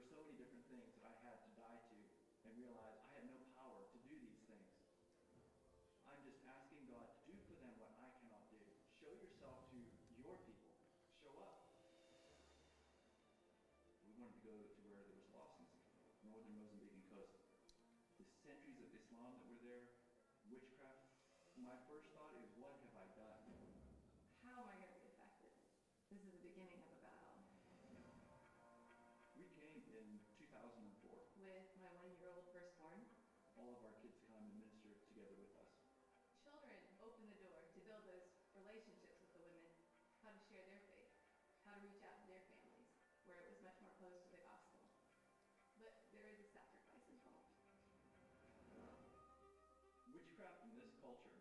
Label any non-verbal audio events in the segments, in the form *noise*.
were so many different things that I had to die to and realize I had no power to do these things. I'm just asking God to do for them what I cannot do. Show yourself to your people. Show up. We wanted to go to where there was lostness, northern Mozambican coast. The centuries of Islam that were there, witchcraft. My first thought is, what have I done? Witchcraft in this culture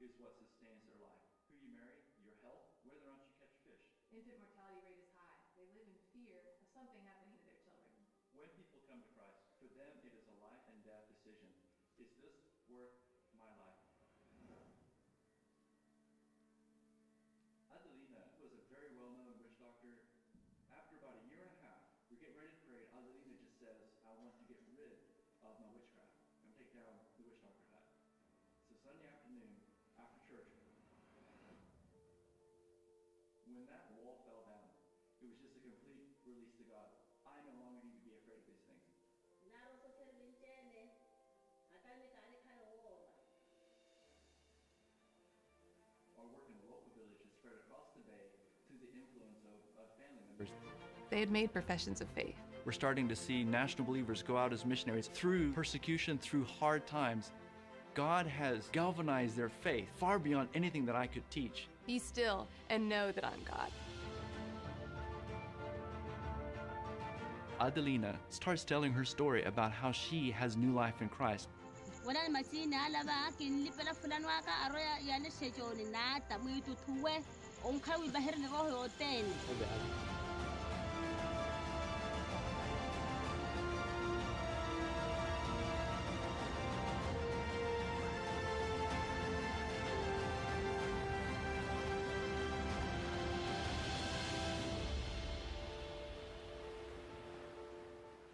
is what sustains their life. Who you marry, your health, whether or not you catch fish. Infant mortality rate is high. They live in fear of something happening to their children. When people come to Christ, for them it is a life and death decision. Is this worth when that wall fell down, it was just a complete release to God. I no longer need to be afraid of these things. naro soservintene atane kane kane woba Our work in the local village has spread across the bay through the influence of, of family members. They had made professions of faith. We're starting to see national believers go out as missionaries through persecution, through hard times. God has galvanized their faith far beyond anything that I could teach. Be still and know that I'm God. Adelina starts telling her story about how she has new life in Christ.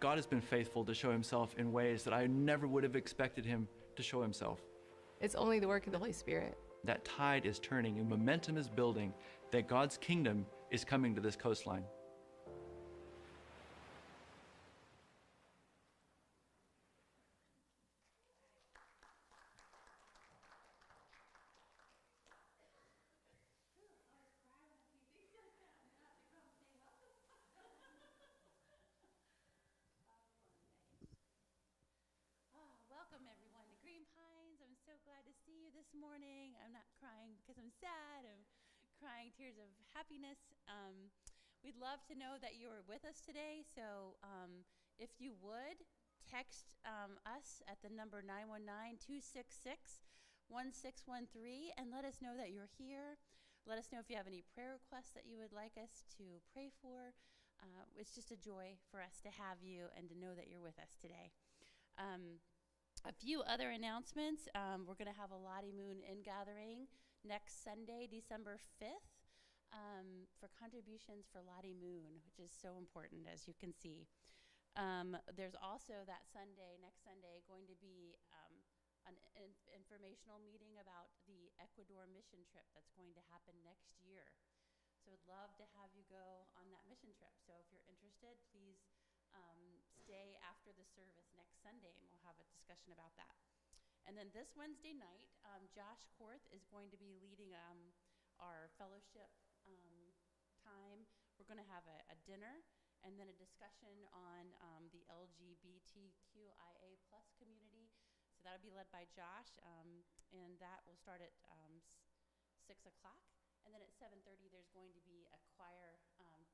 God has been faithful to show himself in ways that I never would have expected him to show himself. It's only the work of the Holy Spirit. That tide is turning and momentum is building, that God's kingdom is coming to this coastline. Oh, welcome everyone to Green Pines. I'm so glad to see you this morning. I'm not crying because I'm sad. I'm crying tears of happiness. Um, we'd love to know that you are with us today. So um, if you would, text um, us at the number 919 266 1613 and let us know that you're here. Let us know if you have any prayer requests that you would like us to pray for. Uh, it's just a joy for us to have you and to know that you're with us today. Um, a few other announcements. Um, we're going to have a Lottie Moon in gathering next Sunday, December 5th, um, for contributions for Lottie Moon, which is so important, as you can see. Um, there's also that Sunday, next Sunday, going to be um, an in- informational meeting about the Ecuador mission trip that's going to happen next year. So I'd love to have you go on that mission trip. So if you're interested, please um, stay after the service next Sunday, and we'll have a discussion about that. And then this Wednesday night, um, Josh Korth is going to be leading um, our fellowship um, time. We're going to have a, a dinner and then a discussion on um, the LGBTQIA plus community. So that'll be led by Josh, um, and that will start at um, six o'clock. And then at 7:30, there's going to be a choir time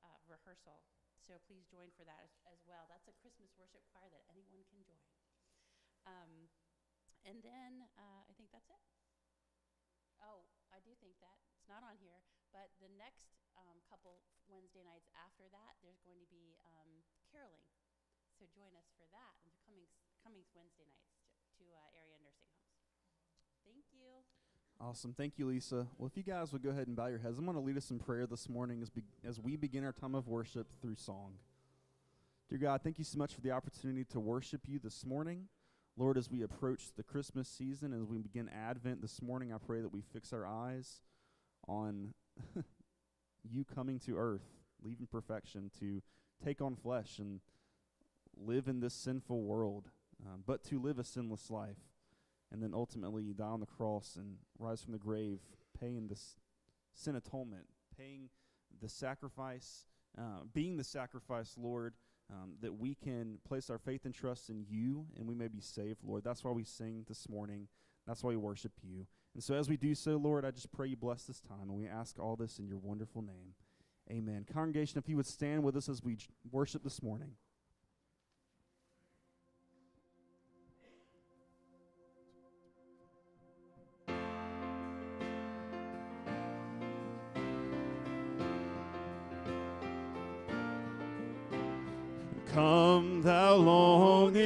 uh, rehearsal. So please join for that as, as well. That's a Christmas worship choir that anyone can join. Um, and then uh, I think that's it. Oh, I do think that it's not on here, but the next um, couple Wednesday nights after that, there's going to be um, caroling. So join us for that and the coming coming Wednesday nights to, to uh, area nursing. Awesome. Thank you, Lisa. Well, if you guys would go ahead and bow your heads, I'm going to lead us in prayer this morning as, be, as we begin our time of worship through song. Dear God, thank you so much for the opportunity to worship you this morning. Lord, as we approach the Christmas season, as we begin Advent this morning, I pray that we fix our eyes on *laughs* you coming to earth, leaving perfection to take on flesh and live in this sinful world, um, but to live a sinless life. And then ultimately you die on the cross and rise from the grave, paying this sin atonement, paying the sacrifice, uh, being the sacrifice, Lord, um, that we can place our faith and trust in you and we may be saved, Lord. That's why we sing this morning. That's why we worship you. And so as we do so, Lord, I just pray you bless this time and we ask all this in your wonderful name. Amen. Congregation, if you would stand with us as we worship this morning.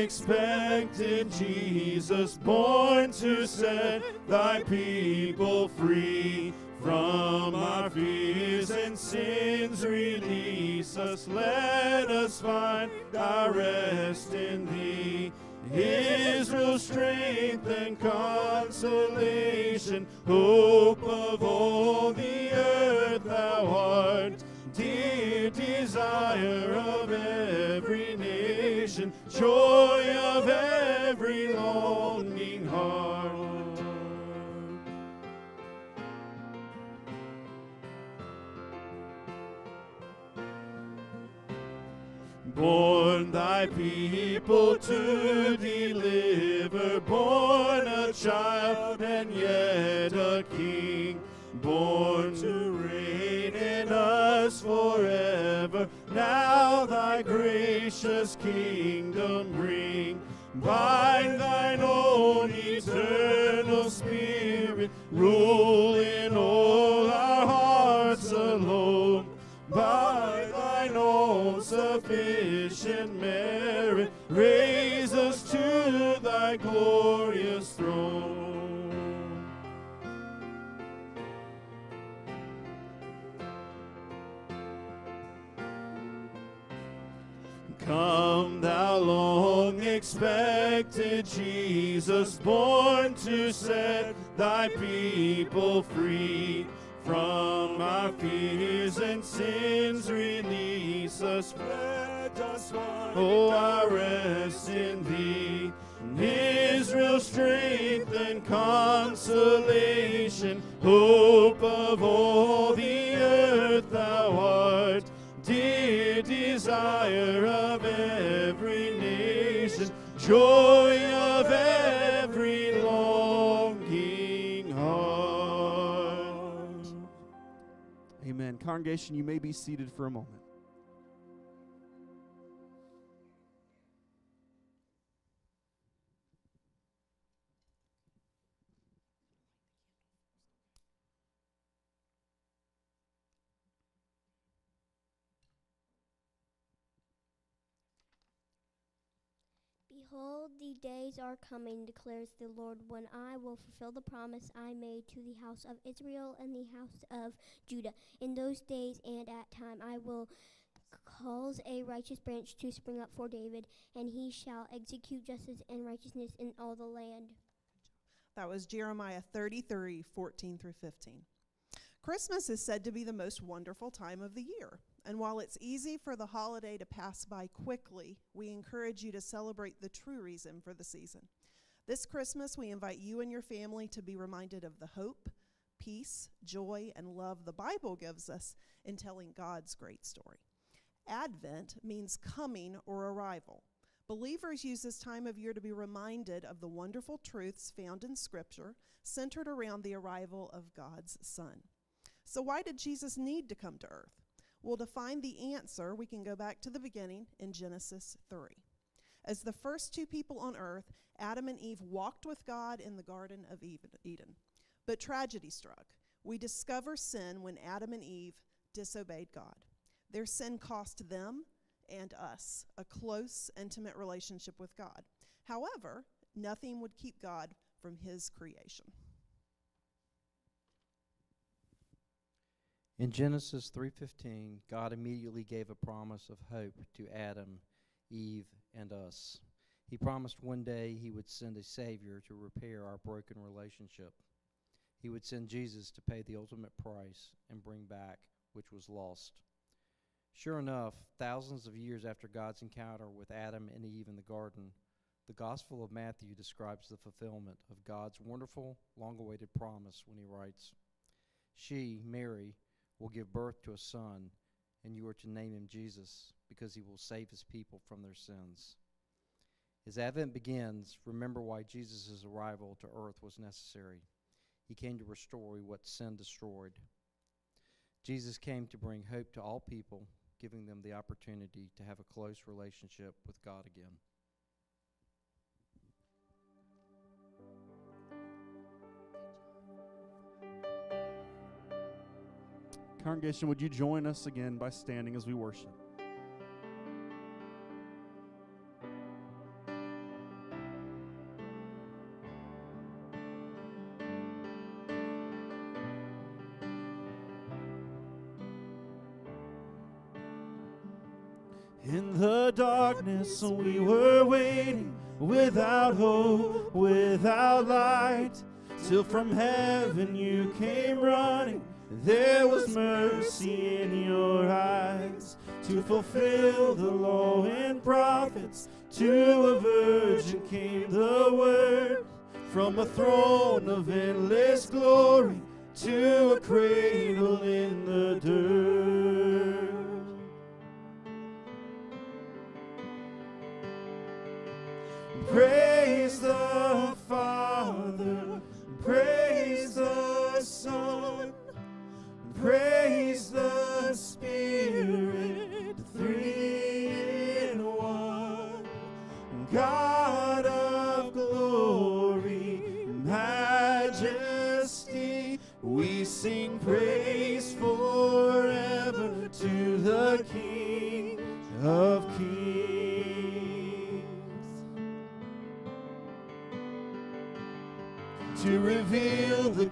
Expected Jesus, born to set thy people free. From our fears and sins release us, let us find our rest in thee. Israel's strength and consolation, hope of all the earth thou art dear desire of nation, joy of every longing heart. Born thy people to deliver, born a child and yet a king, born to reign in us forever. Now thy gracious kingdom bring. By thine own eternal spirit, rule in all our hearts alone. By thine own sufficient merit, raise us to thy glorious Come, thou long expected Jesus, born to set thy people free. From our fears and sins, release us, let us find oh, our rest in thee. Israel's strength and consolation, hope of all the earth thou art desire of every nation, joy of every longing heart. Amen. Congregation, you may be seated for a moment. Behold, the days are coming, declares the Lord, when I will fulfill the promise I made to the house of Israel and the house of Judah. In those days and at time I will cause a righteous branch to spring up for David, and he shall execute justice and righteousness in all the land. That was Jeremiah 33 14 through 15. Christmas is said to be the most wonderful time of the year. And while it's easy for the holiday to pass by quickly, we encourage you to celebrate the true reason for the season. This Christmas, we invite you and your family to be reminded of the hope, peace, joy, and love the Bible gives us in telling God's great story. Advent means coming or arrival. Believers use this time of year to be reminded of the wonderful truths found in Scripture centered around the arrival of God's Son. So, why did Jesus need to come to earth? Well, to find the answer, we can go back to the beginning in Genesis 3. As the first two people on earth, Adam and Eve walked with God in the Garden of Eden. But tragedy struck. We discover sin when Adam and Eve disobeyed God. Their sin cost them and us a close, intimate relationship with God. However, nothing would keep God from his creation. In Genesis 3:15, God immediately gave a promise of hope to Adam Eve, and us. He promised one day he would send a Savior to repair our broken relationship. He would send Jesus to pay the ultimate price and bring back which was lost. Sure enough, thousands of years after God's encounter with Adam and Eve in the garden, the Gospel of Matthew describes the fulfillment of God's wonderful, long awaited promise when he writes, She, Mary, will give birth to a son, and you are to name him Jesus, because he will save his people from their sins. As Advent begins, remember why Jesus' arrival to earth was necessary. He came to restore what sin destroyed. Jesus came to bring hope to all people, giving them the opportunity to have a close relationship with God again. Congregation, would you join us again by standing as we worship? In the darkness, we were waiting without hope, without light, till from heaven you came running. There was mercy in your eyes to fulfill the law and prophets. To a virgin came the word from a throne of endless glory to a cradle in the dirt.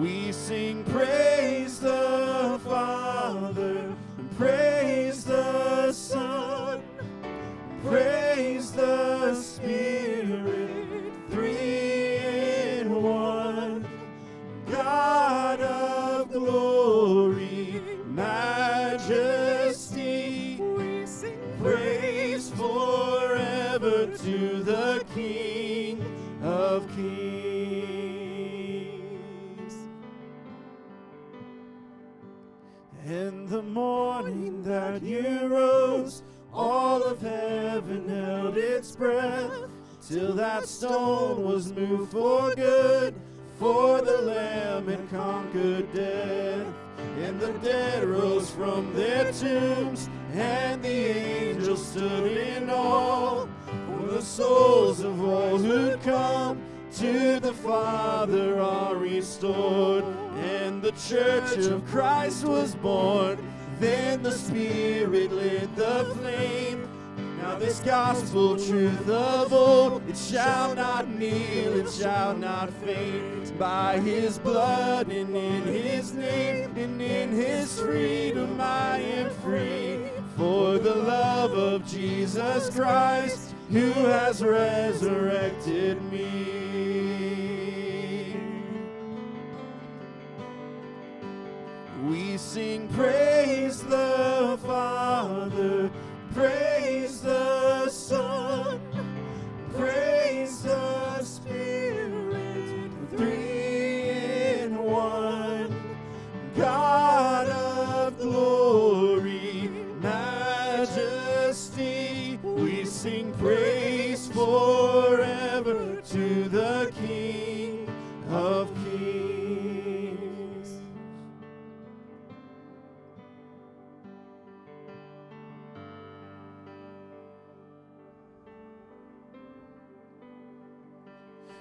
We sing praise the Father, praise the Son, praise the Spirit, three in one. God of glory, majesty, we sing praise forever to the King of Kings. Morning that you rose, all of heaven held its breath till that stone was moved for good. For the Lamb had conquered death, and the dead rose from their tombs, and the angels stood in awe. For the souls of all who come to the Father are restored, and the church of Christ was born. Then the Spirit lit the flame. Now this gospel truth of old, it shall not kneel, it shall not faint. By his blood and in his name, and in his freedom I am free. For the love of Jesus Christ, who has resurrected me. We sing praise the Father, praise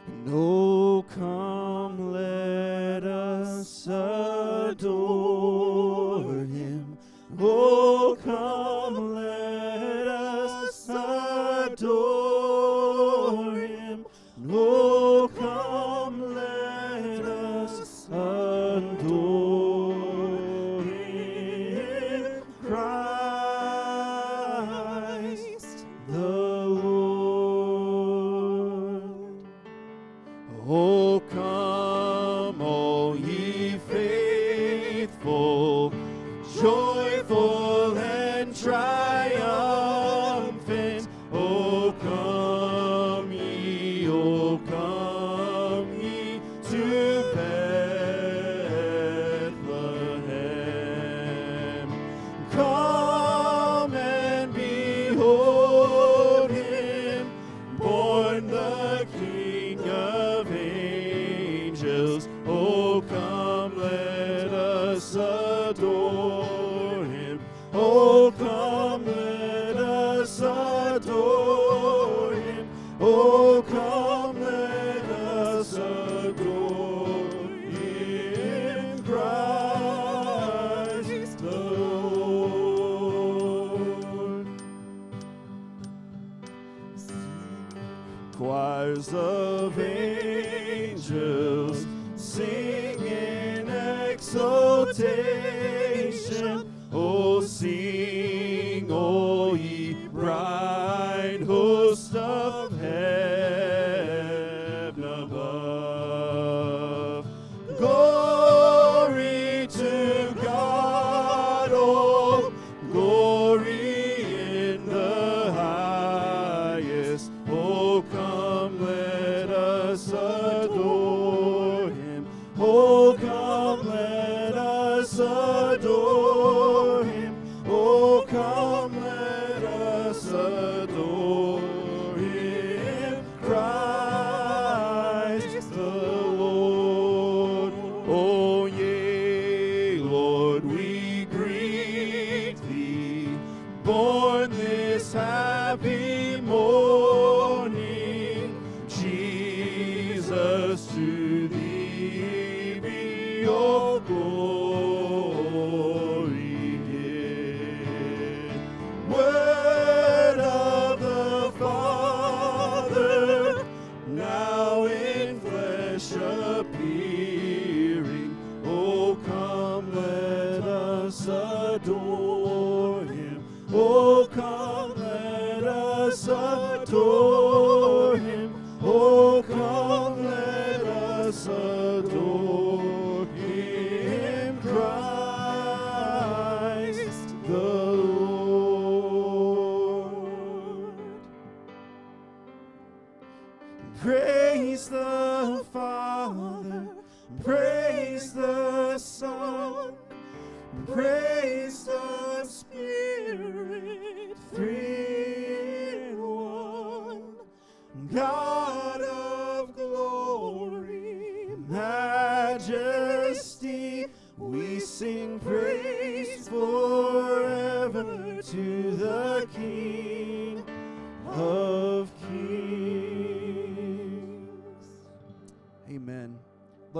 And Oh, sing, O ye bright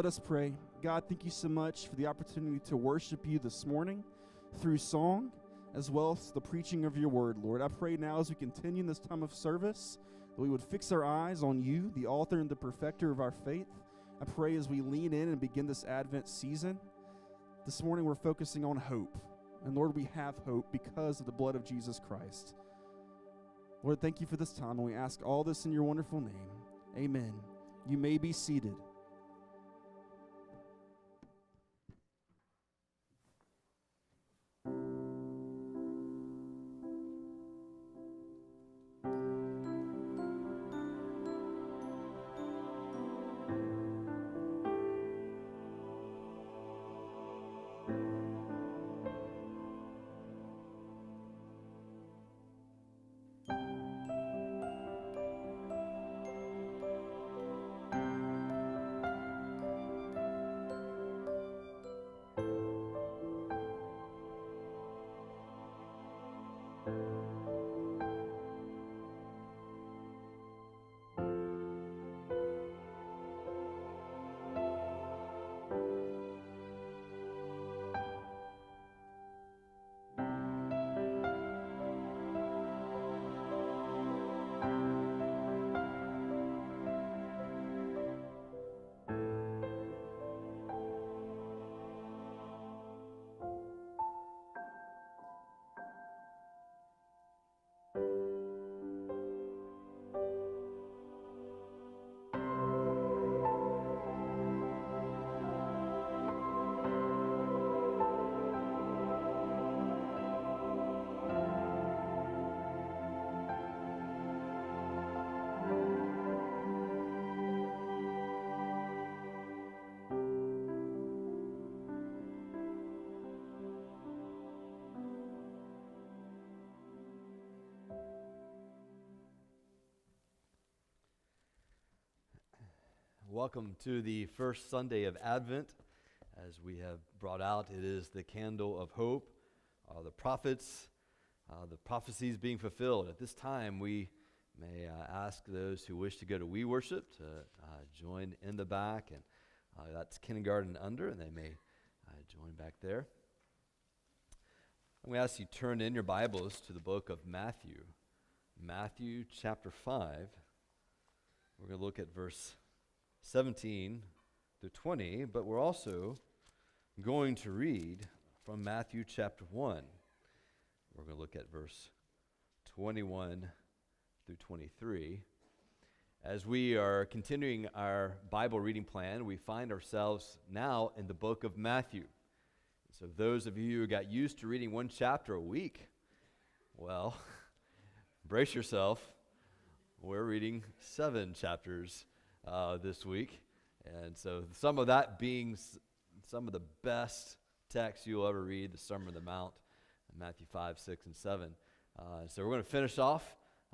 Let us pray. God, thank you so much for the opportunity to worship you this morning through song as well as the preaching of your word, Lord. I pray now as we continue in this time of service that we would fix our eyes on you, the author and the perfecter of our faith. I pray as we lean in and begin this Advent season, this morning we're focusing on hope. And Lord, we have hope because of the blood of Jesus Christ. Lord, thank you for this time, and we ask all this in your wonderful name. Amen. You may be seated. Welcome to the first Sunday of Advent. As we have brought out, it is the candle of hope, uh, the prophets, uh, the prophecies being fulfilled. At this time, we may uh, ask those who wish to go to Wee Worship to uh, join in the back, and uh, that's kindergarten under, and they may uh, join back there. I'm going to ask you to turn in your Bibles to the book of Matthew, Matthew chapter 5. We're going to look at verse 17 through 20, but we're also going to read from Matthew chapter 1. We're going to look at verse 21 through 23. As we are continuing our Bible reading plan, we find ourselves now in the book of Matthew. So, those of you who got used to reading one chapter a week, well, *laughs* brace yourself. We're reading seven chapters uh, this week. And so, some of that being s- some of the best texts you'll ever read the Sermon on the Mount, Matthew 5, 6, and 7. Uh, so, we're going to finish off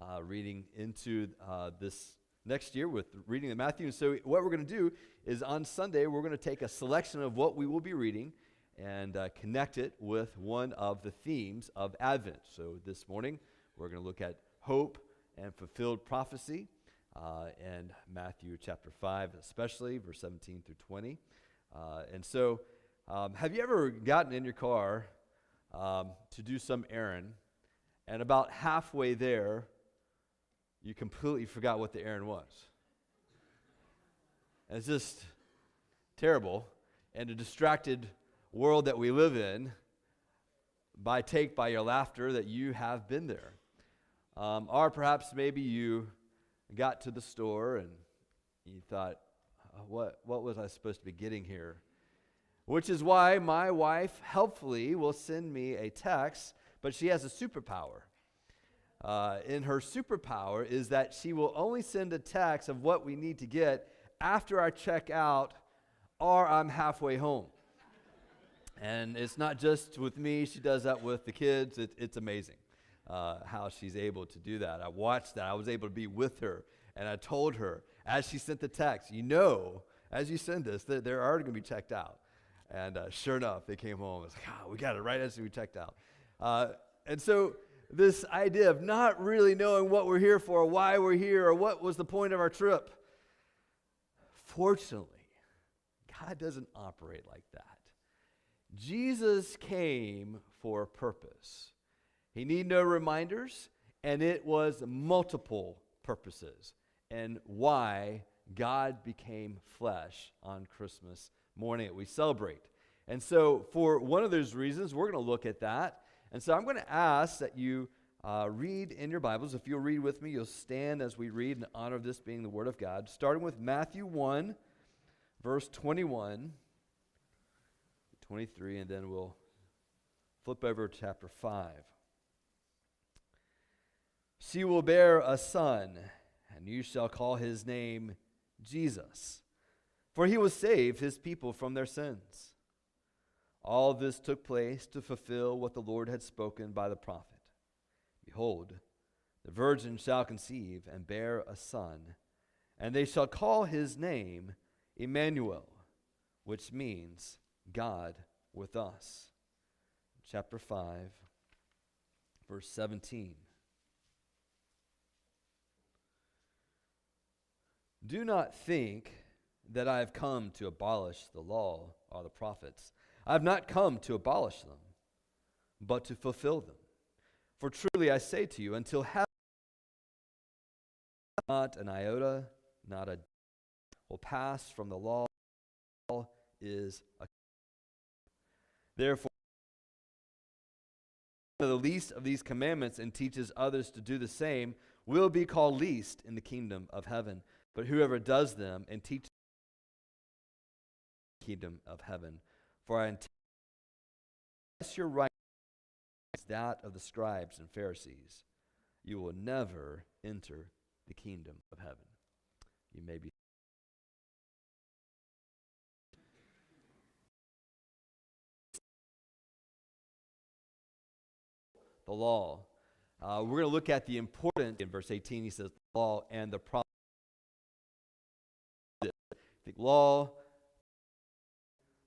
uh, reading into uh, this next year with reading the Matthew. And so, what we're going to do is on Sunday, we're going to take a selection of what we will be reading and uh, connect it with one of the themes of Advent. So, this morning, we're going to look at hope and fulfilled prophecy uh, and Matthew chapter 5, especially verse 17 through 20. Uh, and so, um, have you ever gotten in your car um, to do some errand, and about halfway there, you completely forgot what the errand was? And it's just terrible. And a distracted world that we live in, by take by your laughter that you have been there. Um, or perhaps maybe you got to the store and you thought, "Uh, what, what was I supposed to be getting here? Which is why my wife helpfully will send me a text, but she has a superpower. Uh, in her superpower is that she will only send a text of what we need to get after I check out or I'm halfway home. And it's not just with me, she does that with the kids. It, it's amazing uh, how she's able to do that. I watched that. I was able to be with her, and I told her as she sent the text, you know, as you send this, they're, they're already going to be checked out. And uh, sure enough, they came home. It's like, oh, we got it right as we checked out. Uh, and so, this idea of not really knowing what we're here for, why we're here, or what was the point of our trip. Fortunately, God doesn't operate like that. Jesus came for a purpose. He need no reminders, and it was multiple purposes and why God became flesh on Christmas morning that we celebrate. And so, for one of those reasons, we're going to look at that. And so, I'm going to ask that you uh, read in your Bibles. If you'll read with me, you'll stand as we read in honor of this being the Word of God, starting with Matthew 1, verse 21, 23, and then we'll flip over to chapter 5. She will bear a son, and you shall call his name Jesus, for he will save his people from their sins. All this took place to fulfill what the Lord had spoken by the prophet. Behold, the virgin shall conceive and bear a son, and they shall call his name Emmanuel, which means God with us. Chapter 5, verse 17. Do not think that I have come to abolish the law or the prophets. I have not come to abolish them, but to fulfill them. For truly I say to you, until heaven, not an iota, not a will pass from the law is a therefore the least of these commandments and teaches others to do the same will be called least in the kingdom of heaven but whoever does them and teaches the kingdom of heaven for i unless your right is that of the scribes and pharisees you will never enter the kingdom of heaven you may be the law. Uh, we're going to look at the important in verse 18. He says, the law and the prophet. Think law,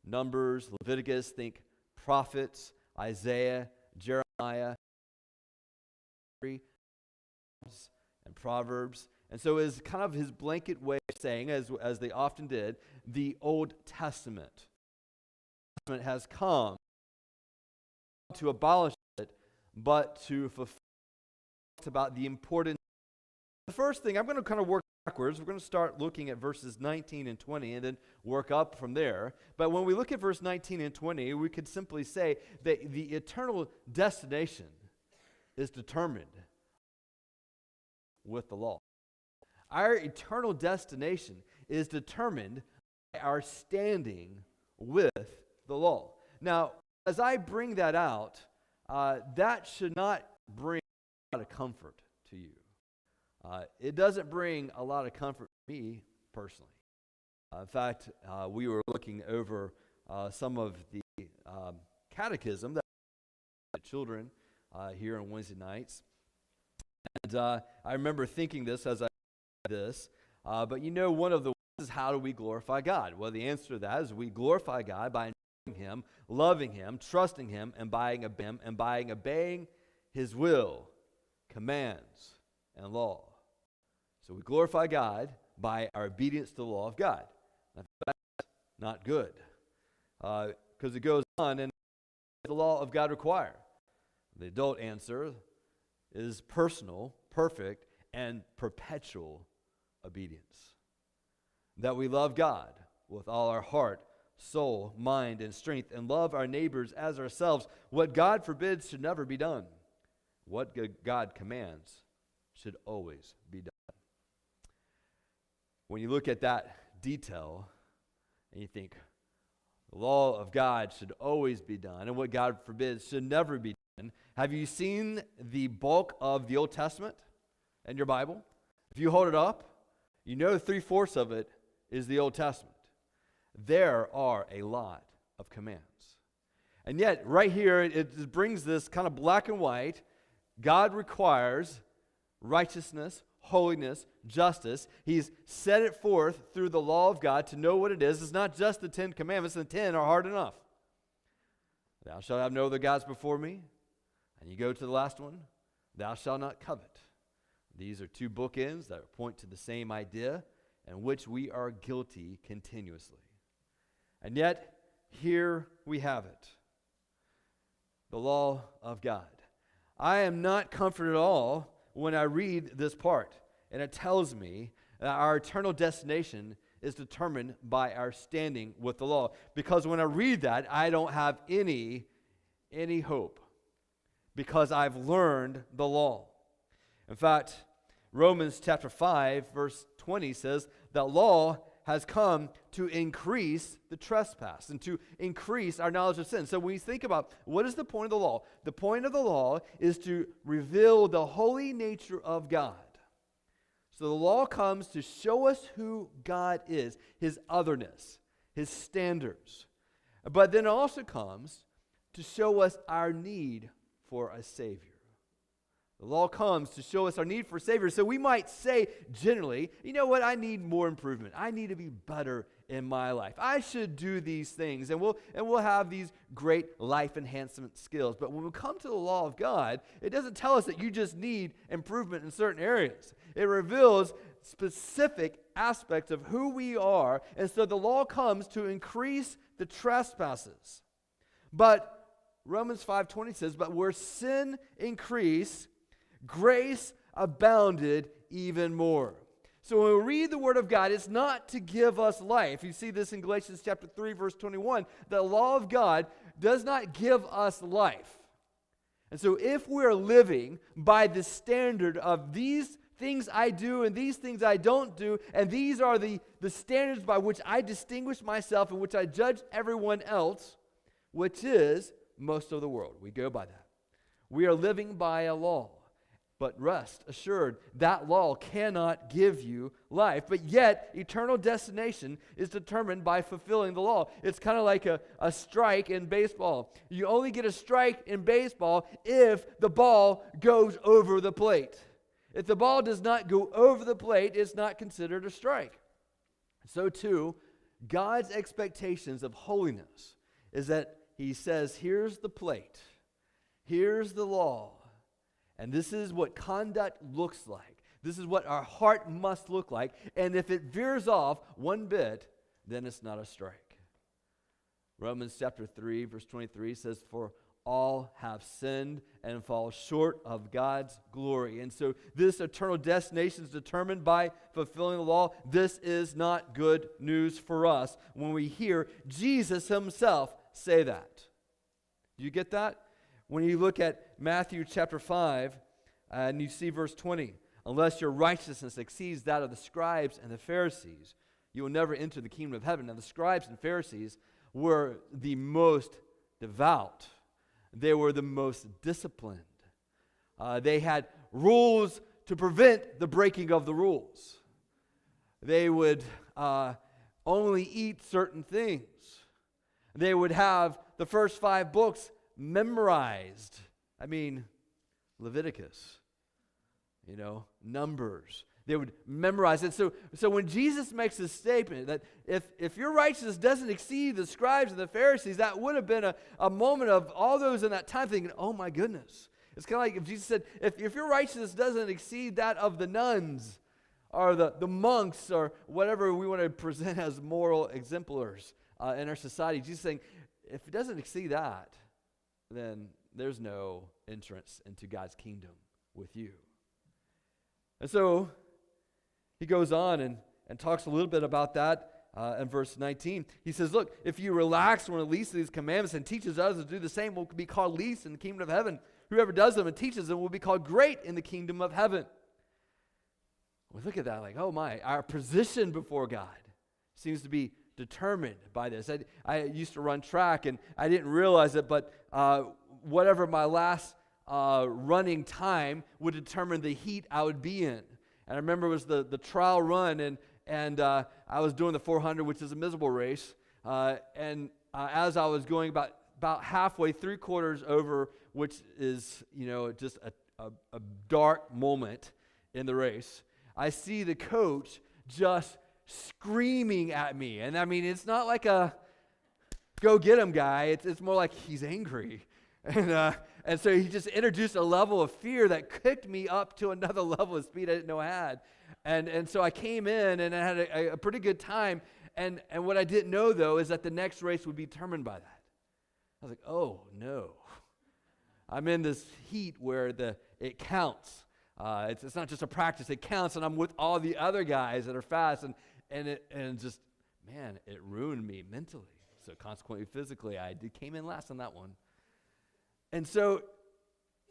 Numbers, Leviticus, think prophets, Isaiah, Jeremiah, and Proverbs. And so is kind of his blanket way of saying, as, as they often did, the Old Testament. Testament has come to abolish it, but to fulfill about the importance. The first thing, I'm going to kind of work backwards. We're going to start looking at verses 19 and 20 and then work up from there. But when we look at verse 19 and 20, we could simply say that the eternal destination is determined with the law. Our eternal destination is determined by our standing with the law. Now, as I bring that out, uh, that should not bring a lot of comfort to you. Uh, it doesn't bring a lot of comfort to me personally. Uh, in fact, uh, we were looking over uh, some of the um, catechism that children uh, here on Wednesday nights. And uh, I remember thinking this as I read this, but you know, one of the ways is how do we glorify God? Well, the answer to that is we glorify God by knowing Him, loving Him, trusting Him, and by Him, and by obeying His will, commands, and law. So we glorify God by our obedience to the law of God. that's not good. Because uh, it goes on, and the law of God require? The adult answer is personal, perfect, and perpetual obedience. That we love God with all our heart, soul, mind, and strength, and love our neighbors as ourselves. What God forbids should never be done. What God commands should always be done. When you look at that detail and you think, the law of God should always be done, and what God forbids should never be done. Have you seen the bulk of the Old Testament in your Bible? If you hold it up, you know three fourths of it is the Old Testament. There are a lot of commands. And yet, right here, it brings this kind of black and white. God requires righteousness, holiness, justice. He's set it forth through the law of God to know what it is. It's not just the Ten Commandments, and the ten are hard enough. Thou shalt have no other gods before me. And you go to the last one, thou shalt not covet. These are two bookends that point to the same idea in which we are guilty continuously. And yet, here we have it the law of God. I am not comforted at all when I read this part. And it tells me that our eternal destination is determined by our standing with the law. Because when I read that, I don't have any, any hope because I've learned the law. In fact, Romans chapter 5, verse 20 says that law has come to increase the trespass and to increase our knowledge of sin. So when we think about what is the point of the law, the point of the law is to reveal the holy nature of God. So the law comes to show us who God is, his otherness, his standards. But then it also comes to show us our need for a Savior. The law comes to show us our need for a Savior. So we might say generally, you know what, I need more improvement. I need to be better in my life. I should do these things. And we'll, and we'll have these great life enhancement skills. But when we come to the law of God, it doesn't tell us that you just need improvement in certain areas, it reveals specific aspects of who we are. And so the law comes to increase the trespasses. But Romans 5:20 says, "But where sin increased, grace abounded even more. So when we read the Word of God, it's not to give us life. You see this in Galatians chapter 3, verse 21. The law of God does not give us life. And so if we're living by the standard of these things I do and these things I don't do, and these are the, the standards by which I distinguish myself and which I judge everyone else, which is most of the world. We go by that. We are living by a law. But rest assured, that law cannot give you life. But yet, eternal destination is determined by fulfilling the law. It's kind of like a, a strike in baseball. You only get a strike in baseball if the ball goes over the plate. If the ball does not go over the plate, it's not considered a strike. So, too, God's expectations of holiness is that He says, here's the plate, here's the law, and this is what conduct looks like. This is what our heart must look like. And if it veers off one bit, then it's not a strike. Romans chapter 3, verse 23 says, For all have sinned and fall short of God's glory. And so this eternal destination is determined by fulfilling the law. This is not good news for us when we hear Jesus himself say that. Do you get that? When you look at Matthew chapter 5 and you see verse 20, unless your righteousness exceeds that of the scribes and the Pharisees, you will never enter the kingdom of heaven. Now, the scribes and Pharisees were the most devout they were the most disciplined. Uh, they had rules to prevent the breaking of the rules. They would uh, only eat certain things. They would have the first five books memorized. I mean, Leviticus, you know, Numbers, they would memorize it. So, so when Jesus makes this statement that if, if your righteousness doesn't exceed the scribes and the Pharisees, that would have been a, a moment of all those in that time thinking, oh my goodness. It's kind of like if Jesus said, if, if your righteousness doesn't exceed that of the nuns or the, the monks or whatever we want to present as moral exemplars uh, in our society, Jesus saying, if it doesn't exceed that, then there's no entrance into God's kingdom with you. And so he goes on and, and talks a little bit about that uh, in verse 19. He says, Look, if you relax one the least of these commandments and teaches others to do the same, will be called least in the kingdom of heaven. Whoever does them and teaches them will be called great in the kingdom of heaven. We look at that like, oh my, our position before God seems to be determined by this. I, I used to run track and I didn't realize it, but uh, whatever my last uh, running time would determine the heat I would be in. And I remember it was the, the trial run, and, and uh, I was doing the 400, which is a miserable race. Uh, and uh, as I was going about, about halfway, three quarters over, which is, you know, just a, a, a dark moment in the race, I see the coach just screaming at me. And I mean, it's not like a go get him guy, it's, it's more like he's angry. And, uh, and so he just introduced a level of fear that kicked me up to another *laughs* level of speed I didn't know I had. And, and so I came in and I had a, a pretty good time. And, and what I didn't know, though, is that the next race would be determined by that. I was like, oh, no. *laughs* I'm in this heat where the, it counts. Uh, it's, it's not just a practice, it counts. And I'm with all the other guys that are fast. And, and, it, and just, man, it ruined me mentally. So consequently, physically, I did, came in last on that one. And so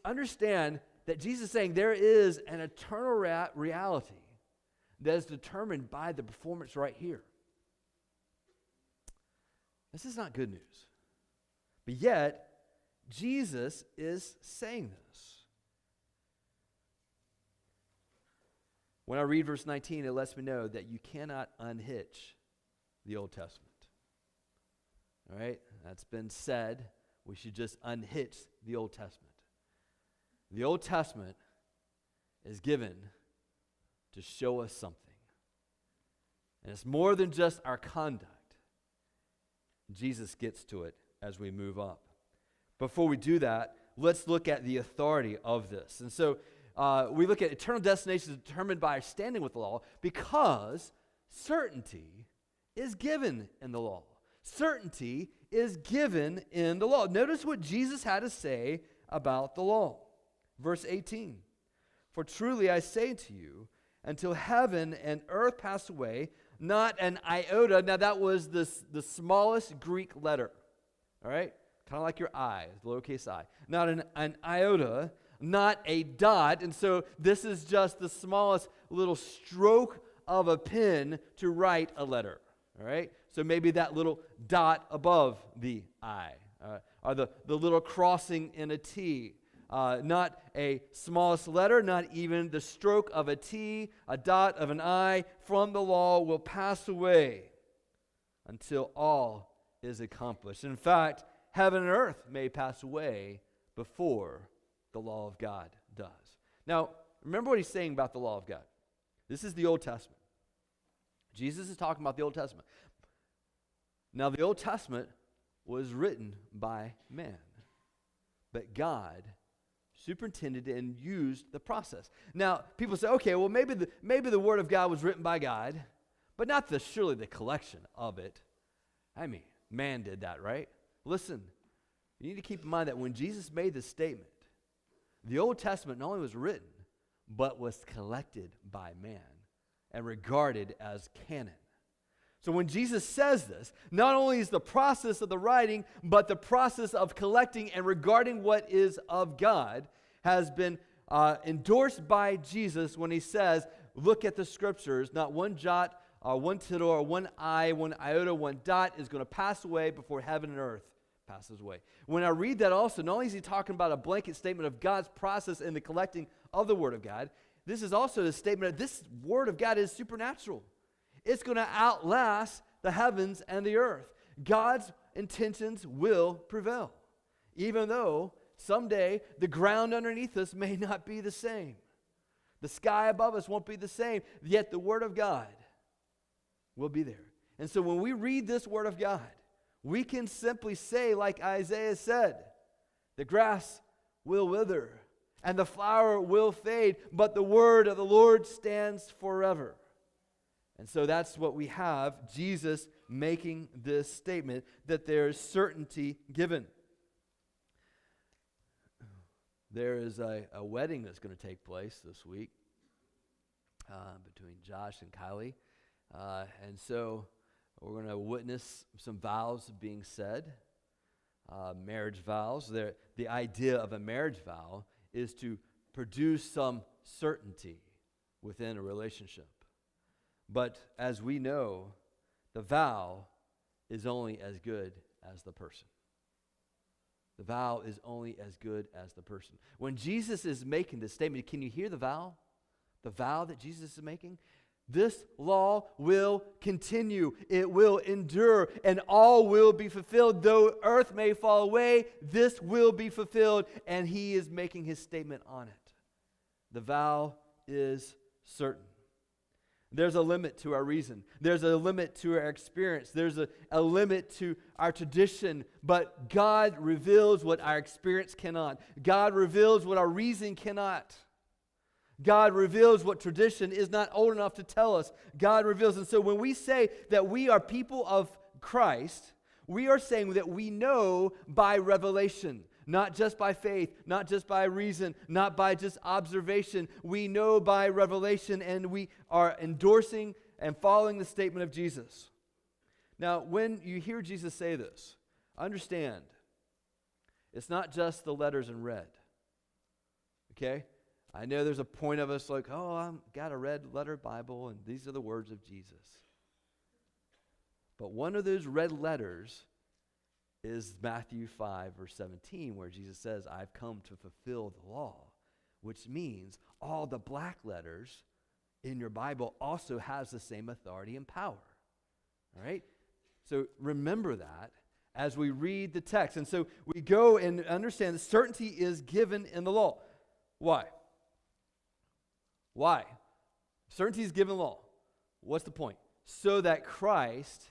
understand that Jesus is saying there is an eternal rea- reality that is determined by the performance right here. This is not good news. But yet, Jesus is saying this. When I read verse 19, it lets me know that you cannot unhitch the Old Testament. All right? That's been said we should just unhitch the Old Testament. The Old Testament is given to show us something. And it's more than just our conduct. Jesus gets to it as we move up. Before we do that, let's look at the authority of this. And so uh, we look at eternal destinations determined by our standing with the law because certainty is given in the law. Certainty is given in the law. Notice what Jesus had to say about the law. Verse 18 For truly I say to you, until heaven and earth pass away, not an iota. Now, that was the, the smallest Greek letter, all right? Kind of like your I, lowercase i. Not an, an iota, not a dot. And so, this is just the smallest little stroke of a pen to write a letter, all right? So maybe that little dot above the I, uh, or the, the little crossing in a T. Uh, not a smallest letter, not even the stroke of a T, a dot of an I from the law will pass away until all is accomplished. In fact, heaven and earth may pass away before the law of God does. Now, remember what he's saying about the law of God. This is the Old Testament. Jesus is talking about the Old Testament. Now, the Old Testament was written by man, but God superintended and used the process. Now, people say, okay, well, maybe the, maybe the Word of God was written by God, but not the surely the collection of it. I mean, man did that, right? Listen, you need to keep in mind that when Jesus made this statement, the Old Testament not only was written, but was collected by man and regarded as canon. So when Jesus says this, not only is the process of the writing, but the process of collecting and regarding what is of God has been uh, endorsed by Jesus when he says, Look at the scriptures, not one jot, uh, one tittle, or one I, one iota, one dot is going to pass away before heaven and earth passes away. When I read that also, not only is he talking about a blanket statement of God's process in the collecting of the Word of God, this is also a statement that this Word of God is supernatural. It's going to outlast the heavens and the earth. God's intentions will prevail, even though someday the ground underneath us may not be the same. The sky above us won't be the same, yet the Word of God will be there. And so when we read this Word of God, we can simply say, like Isaiah said, the grass will wither and the flower will fade, but the word of the Lord stands forever. And so that's what we have Jesus making this statement that there is certainty given. There is a, a wedding that's going to take place this week uh, between Josh and Kylie. Uh, and so we're going to witness some vows being said, uh, marriage vows. They're, the idea of a marriage vow is to produce some certainty within a relationship. But as we know, the vow is only as good as the person. The vow is only as good as the person. When Jesus is making this statement, can you hear the vow? The vow that Jesus is making? This law will continue, it will endure, and all will be fulfilled. Though earth may fall away, this will be fulfilled, and he is making his statement on it. The vow is certain. There's a limit to our reason. There's a limit to our experience. There's a, a limit to our tradition. But God reveals what our experience cannot. God reveals what our reason cannot. God reveals what tradition is not old enough to tell us. God reveals. And so when we say that we are people of Christ, we are saying that we know by revelation, not just by faith, not just by reason, not by just observation. We know by revelation, and we are endorsing and following the statement of Jesus. Now, when you hear Jesus say this, understand it's not just the letters in red. Okay? I know there's a point of us like, oh, I've got a red letter Bible, and these are the words of Jesus. But one of those red letters is Matthew 5, verse 17, where Jesus says, I've come to fulfill the law, which means all the black letters in your Bible also has the same authority and power. All right? So remember that as we read the text. And so we go and understand that certainty is given in the law. Why? Why? Certainty is given law. What's the point? So that Christ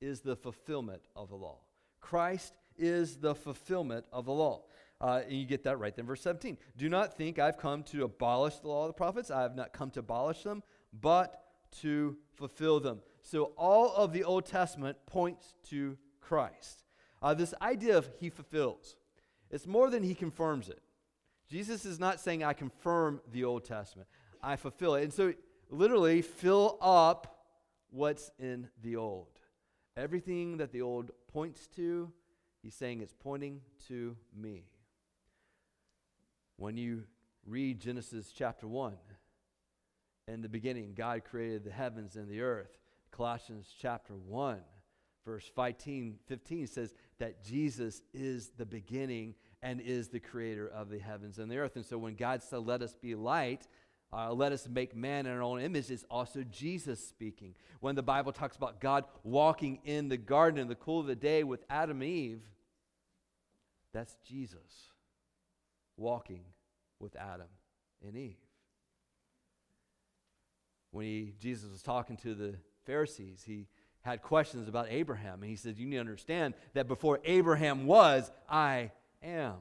is the fulfillment of the law. Christ is the fulfillment of the law. Uh, and you get that right then, verse 17. Do not think I've come to abolish the law of the prophets. I have not come to abolish them, but to fulfill them. So all of the Old Testament points to Christ. Uh, this idea of he fulfills, it's more than he confirms it. Jesus is not saying, I confirm the Old Testament. I fulfill it. And so, literally, fill up what's in the old. Everything that the old points to, he's saying it's pointing to me. When you read Genesis chapter 1, in the beginning, God created the heavens and the earth. Colossians chapter 1, verse 15, 15 says that Jesus is the beginning and is the creator of the heavens and the earth. And so when God said, Let us be light, uh, let us make man in our own image is also Jesus speaking. When the Bible talks about God walking in the garden in the cool of the day with Adam and Eve, that's Jesus walking with Adam and Eve. When he, Jesus was talking to the Pharisees, he had questions about Abraham. And he said, You need to understand that before Abraham was, I am.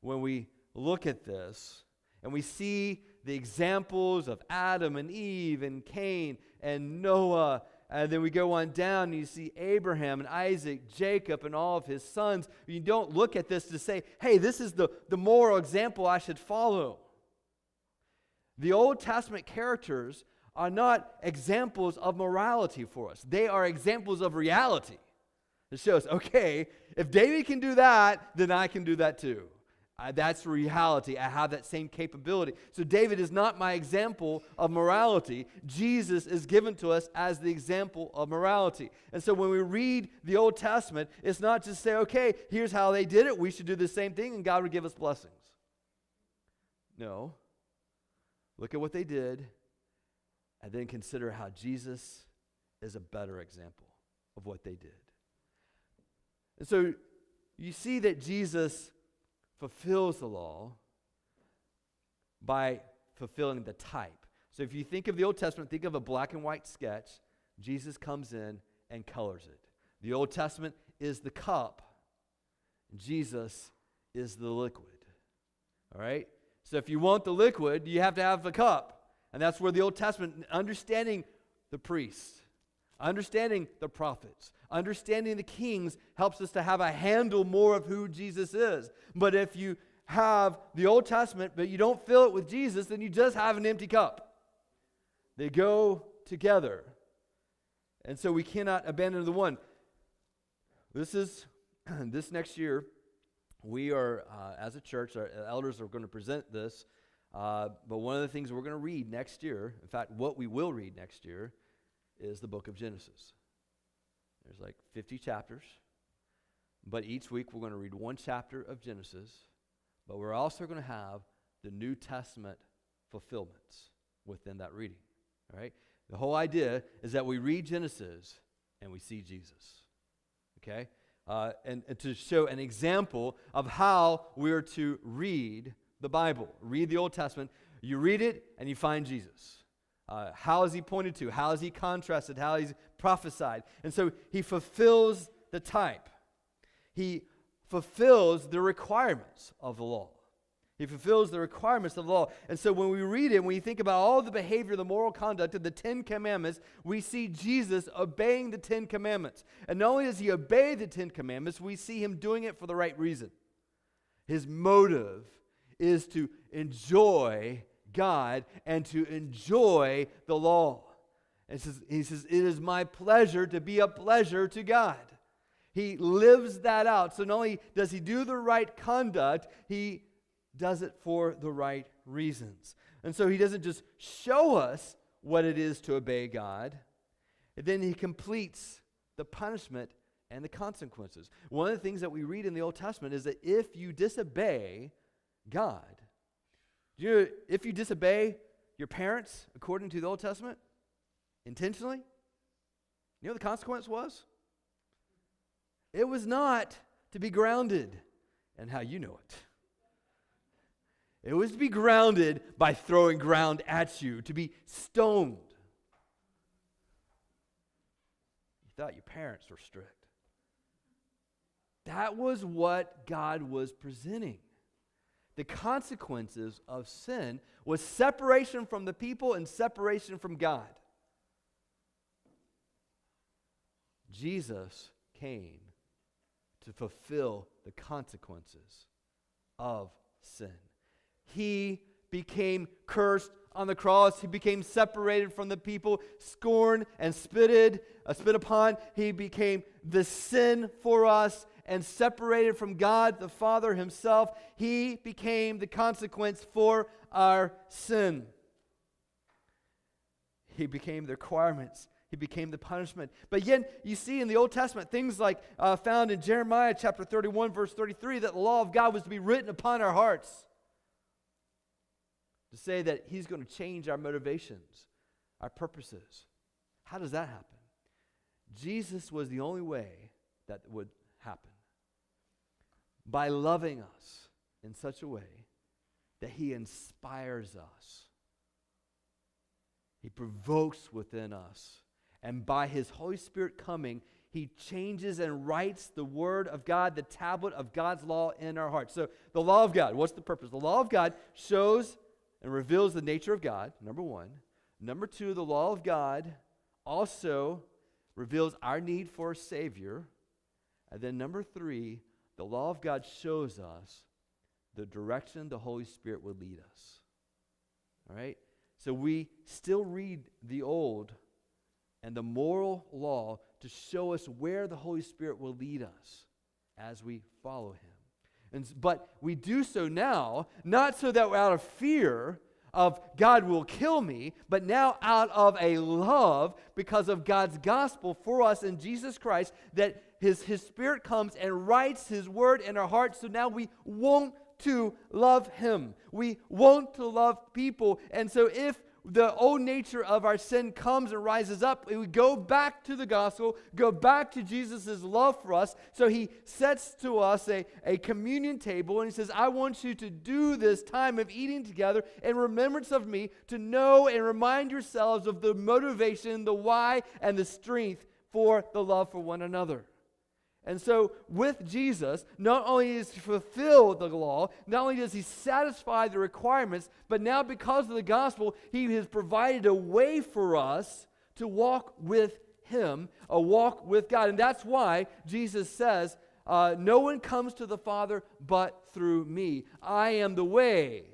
When we look at this and we see the examples of Adam and Eve and Cain and Noah, and then we go on down and you see Abraham and Isaac, Jacob, and all of his sons. You don't look at this to say, hey, this is the, the moral example I should follow. The Old Testament characters are not examples of morality for us, they are examples of reality. It shows, okay, if David can do that, then I can do that too. That's reality. I have that same capability. So, David is not my example of morality. Jesus is given to us as the example of morality. And so, when we read the Old Testament, it's not just say, okay, here's how they did it. We should do the same thing, and God would give us blessings. No. Look at what they did, and then consider how Jesus is a better example of what they did. And so, you see that Jesus fulfills the law by fulfilling the type. So if you think of the Old Testament, think of a black and white sketch. Jesus comes in and colors it. The Old Testament is the cup, Jesus is the liquid. All right? So if you want the liquid, you have to have the cup. And that's where the Old Testament, understanding the priests, understanding the prophets, understanding the kings helps us to have a handle more of who Jesus is. But if you have the Old Testament, but you don't fill it with Jesus, then you just have an empty cup. They go together. And so we cannot abandon the one. This is *clears throat* this next year. We are, uh, as a church, our elders are going to present this. Uh, but one of the things we're going to read next year, in fact, what we will read next year, is the book of Genesis. There's like 50 chapters. But each week we're going to read one chapter of Genesis, but we're also going to have the New Testament fulfillments within that reading. All right? The whole idea is that we read Genesis and we see Jesus. Okay? Uh, and, and to show an example of how we're to read the Bible, read the Old Testament. You read it and you find Jesus. Uh, how is he pointed to? How is he contrasted? How he's prophesied? And so he fulfills the type. He fulfills the requirements of the law. He fulfills the requirements of the law. And so when we read it, when we think about all the behavior, the moral conduct of the Ten Commandments, we see Jesus obeying the Ten Commandments. And not only does he obey the Ten Commandments, we see him doing it for the right reason. His motive is to enjoy God and to enjoy the law. And says, he says, It is my pleasure to be a pleasure to God. He lives that out. So not only does he do the right conduct, he does it for the right reasons. And so he doesn't just show us what it is to obey God, and then he completes the punishment and the consequences. One of the things that we read in the Old Testament is that if you disobey God, you if you disobey your parents according to the Old Testament intentionally, you know what the consequence was? It was not to be grounded and how you know it. It was to be grounded by throwing ground at you, to be stoned. You thought your parents were strict. That was what God was presenting. The consequences of sin was separation from the people and separation from God. Jesus came to fulfill the consequences of sin. He became cursed on the cross. He became separated from the people, scorned and spitted, uh, spit upon. He became the sin for us and separated from God the Father himself. He became the consequence for our sin. He became the requirements he became the punishment. But yet, you see in the Old Testament things like uh, found in Jeremiah chapter 31, verse 33, that the law of God was to be written upon our hearts. To say that He's going to change our motivations, our purposes. How does that happen? Jesus was the only way that would. By loving us in such a way that He inspires us, He provokes within us And by his Holy Spirit coming, he changes and writes the word of God, the tablet of God's law in our hearts. So, the law of God, what's the purpose? The law of God shows and reveals the nature of God, number one. Number two, the law of God also reveals our need for a Savior. And then number three, the law of God shows us the direction the Holy Spirit would lead us. All right? So we still read the old and the moral law to show us where the Holy Spirit will lead us as we follow him. And, but we do so now, not so that we're out of fear of God will kill me, but now out of a love because of God's gospel for us in Jesus Christ, that his, his Spirit comes and writes His word in our hearts. So now we want to love Him. We want to love people. And so if the old nature of our sin comes and rises up, we go back to the gospel, go back to Jesus' love for us. So he sets to us a, a communion table and he says, I want you to do this time of eating together in remembrance of me, to know and remind yourselves of the motivation, the why, and the strength for the love for one another. And so, with Jesus, not only does he fulfill the law, not only does he satisfy the requirements, but now because of the gospel, he has provided a way for us to walk with him, a walk with God. And that's why Jesus says, uh, No one comes to the Father but through me. I am the way.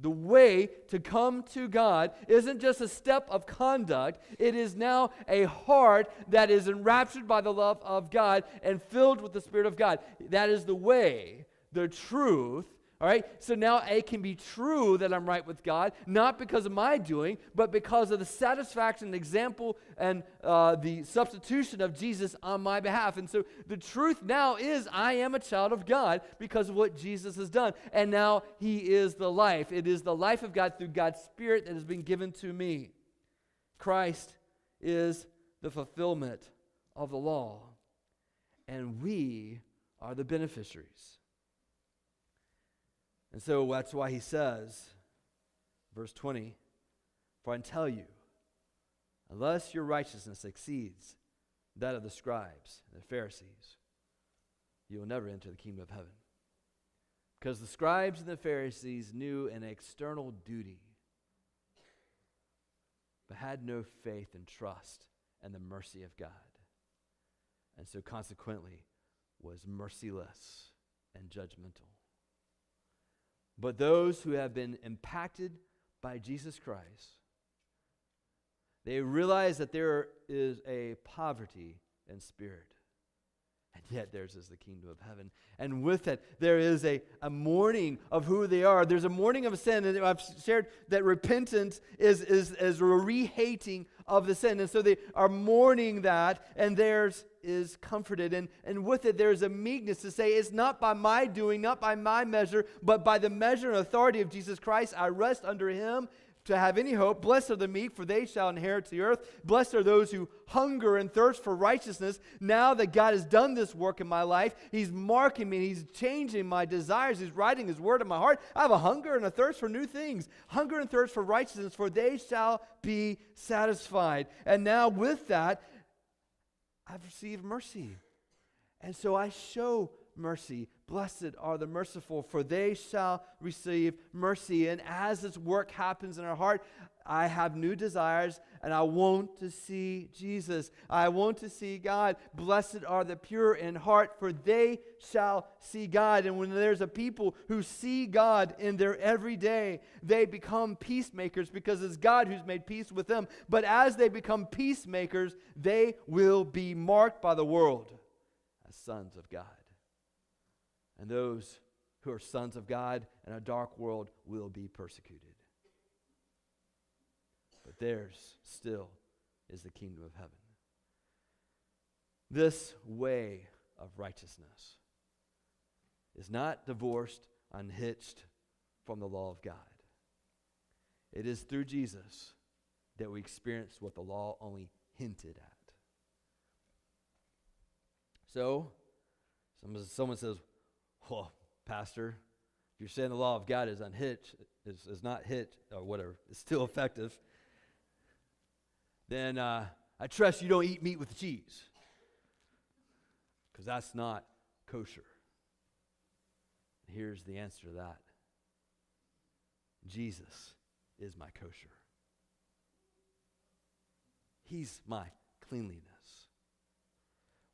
The way to come to God isn't just a step of conduct, it is now a heart that is enraptured by the love of God and filled with the Spirit of God. That is the way, the truth, all right? So now it can be true that I'm right with God, not because of my doing, but because of the satisfaction, example, and uh, the substitution of Jesus on my behalf. And so the truth now is I am a child of God because of what Jesus has done. And now He is the life. It is the life of God through God's Spirit that has been given to me. Christ is the fulfillment of the law, and we are the beneficiaries. And so that's why he says, verse 20, For I tell you, unless your righteousness exceeds that of the scribes and the Pharisees, you will never enter the kingdom of heaven. Because the scribes and the Pharisees knew an external duty, but had no faith and trust in the mercy of God. And so consequently was merciless and judgmental. But those who have been impacted by Jesus Christ, they realize that there is a poverty in spirit. And yet theirs is the kingdom of heaven. And with it, there is a, a mourning of who they are. There's a mourning of sin. And I've shared that repentance is, is, is a rehating of the sin. And so they are mourning that, and theirs is comforted. And, and with it, there's a meekness to say, It's not by my doing, not by my measure, but by the measure and authority of Jesus Christ. I rest under him to have any hope. Blessed are the meek, for they shall inherit the earth. Blessed are those who hunger and thirst for righteousness. Now that God has done this work in my life, He's marking me, He's changing my desires, He's writing His word in my heart. I have a hunger and a thirst for new things. Hunger and thirst for righteousness, for they shall be satisfied. And now with that, I've received mercy. And so I show mercy. Blessed are the merciful, for they shall receive mercy. And as this work happens in our heart, I have new desires and I want to see Jesus. I want to see God. Blessed are the pure in heart, for they shall see God. And when there's a people who see God in their everyday, they become peacemakers because it's God who's made peace with them. But as they become peacemakers, they will be marked by the world as sons of God. And those who are sons of God in a dark world will be persecuted. But theirs still is the kingdom of heaven. This way of righteousness is not divorced, unhitched from the law of God. It is through Jesus that we experience what the law only hinted at. So, someone says, Well, Pastor, if you're saying the law of God is unhitched, is, is not hit, or whatever, it's still effective, then uh, I trust you don't eat meat with cheese. Because that's not kosher. Here's the answer to that Jesus is my kosher. He's my cleanliness.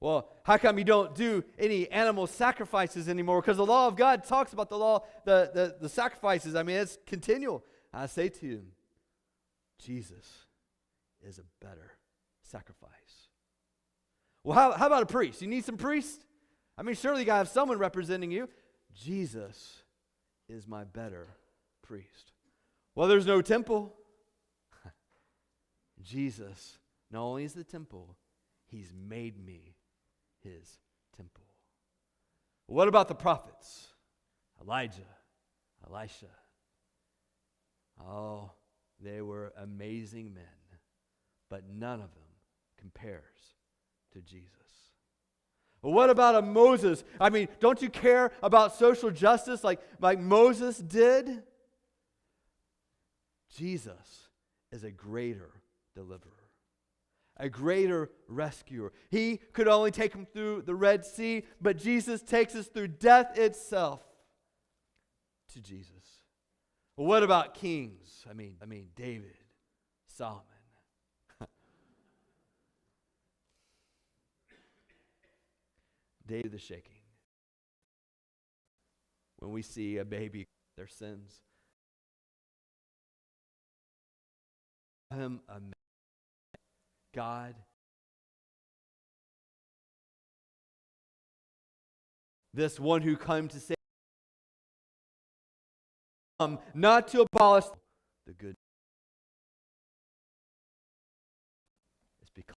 Well, how come you don't do any animal sacrifices anymore? Because the law of God talks about the law, the, the, the sacrifices. I mean, it's continual. I say to you, Jesus is a better sacrifice. Well, how, how about a priest? You need some priest? I mean, surely you got to have someone representing you. Jesus is my better priest. Well, there's no temple. *laughs* Jesus not only is the temple, he's made me his temple. What about the prophets? Elijah, Elisha. Oh, they were amazing men, but none of them compares to Jesus. What about a Moses? I mean, don't you care about social justice like, like Moses did? Jesus is a greater deliverer, a greater rescuer. He could only take him through the Red Sea, but Jesus takes us through death itself to Jesus. Well, what about kings? I mean, I mean David, Solomon. *laughs* David the shaking. When we see a baby, their sins. Him a man. God. This one who come to save, um, not to abolish the good. It's because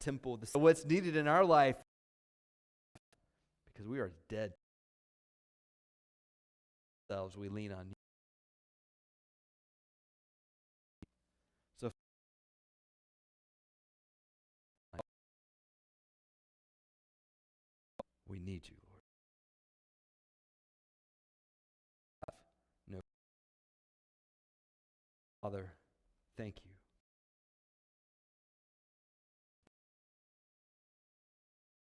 temple, the, what's needed in our life, because we are dead. Ourselves, we lean on you. So, we need you, Lord. No, Father, thank you.